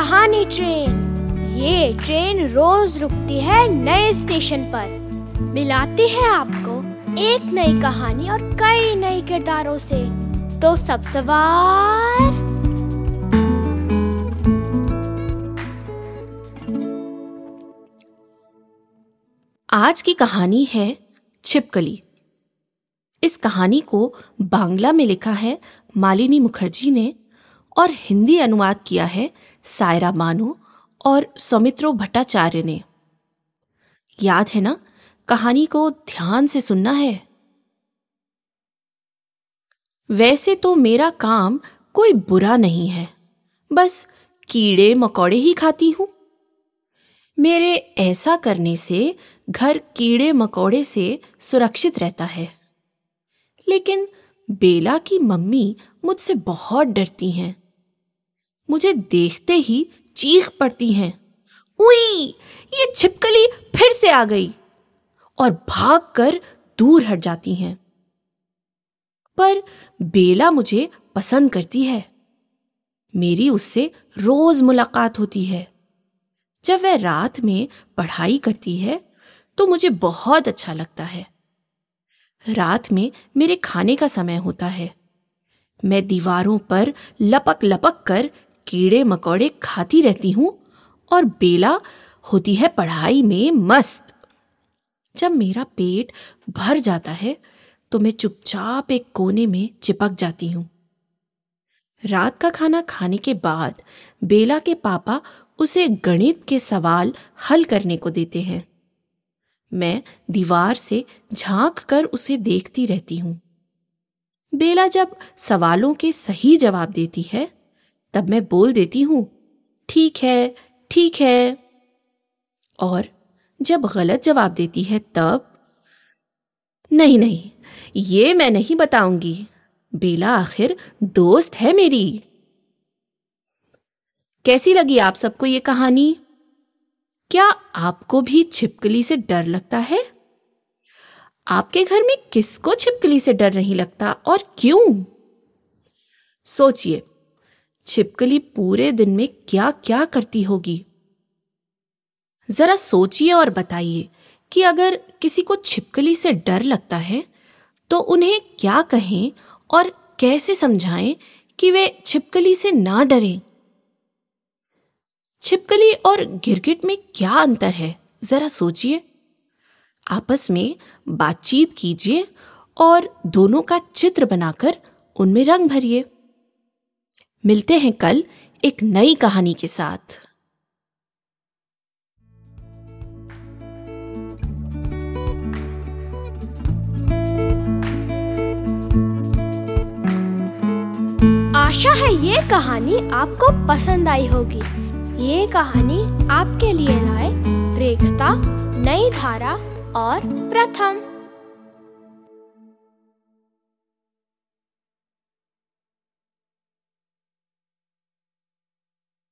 पुरानी ट्रेन। ये ट्रेन रोज रुकती है नए स्टेशन पर। मिलाती है आपको एक नई कहानी और कई नए किरदारों से। तो सब सवार। आज की कहानी है छिपकली। इस कहानी को बांग्ला में लिखा है मालिनी मुखर्जी ने और हिंदी अनुवाद किया है सायरा मानो और सौमित्रो भट्टाचार्य ने। याद है ना? कहानी को ध्यान से सुनना है। वैसे तो मेरा काम कोई बुरा नहीं है। बस कीड़े मकोड़े ही खाती हूँ। मेरे ऐसा करने से घर कीड़े मकोड़े से सुरक्षित रहता है। लेकिन बेला की मम्मी मुझसे बहुत डरती हैं। मुझे देखते ही चीख पड़ती हैं। उई, ये छिपकली फिर से आ गई और भागकर दूर हट जाती हैं। पर बेला मुझे पसंद करती है। मेरी उससे रोज मुलाकात होती है। जब वह रात में पढ़ाई करती है तो मुझे बहुत अच्छा लगता है। रात में मेरे खाने का समय होता है। मैं दीवारों पर लपक लपक कर कीड़े मकोड़े खाती रहती हूँ और बेला होती है पढ़ाई में मस्त। जब मेरा पेट भर जाता है तो मैं चुपचाप एक कोने में चिपक जाती हूँ। रात का खाना खाने के बाद बेला के पापा उसे गणित के सवाल हल करने को देते हैं। मैं दीवार से झाँक कर उसे देखती रहती हूँ। बेला जब सवालों के सही जवाब देती है तब मैं बोल देती हूँ, ठीक है ठीक है। और जब गलत जवाब देती है तब, नहीं नहीं, ये मैं नहीं बताऊँगी। बेला आखिर दोस्त है मेरी। कैसी लगी आप सबको ये कहानी? क्या आपको भी छिपकली से डर लगता है? आपके घर में किसको छिपकली से डर नहीं लगता और क्यों? सोचिए छिपकली पूरे दिन में क्या क्या करती होगी? जरा सोचिए और बताइए कि अगर किसी को छिपकली से डर लगता है तो उन्हें क्या कहें और कैसे समझाएँ कि वे छिपकली से ना डरें? छिपकली और गिरगिट में क्या अंतर है? जरा सोचिए। आपस में बातचीत कीजिए और दोनों का चित्र बनाकर उनमें रंग भरिए। मिलते हैं कल एक नई कहानी के साथ। आशा है ये कहानी आपको पसंद आई होगी। ये कहानी आपके लिए लाए रेखता, नई धारा और प्रथम।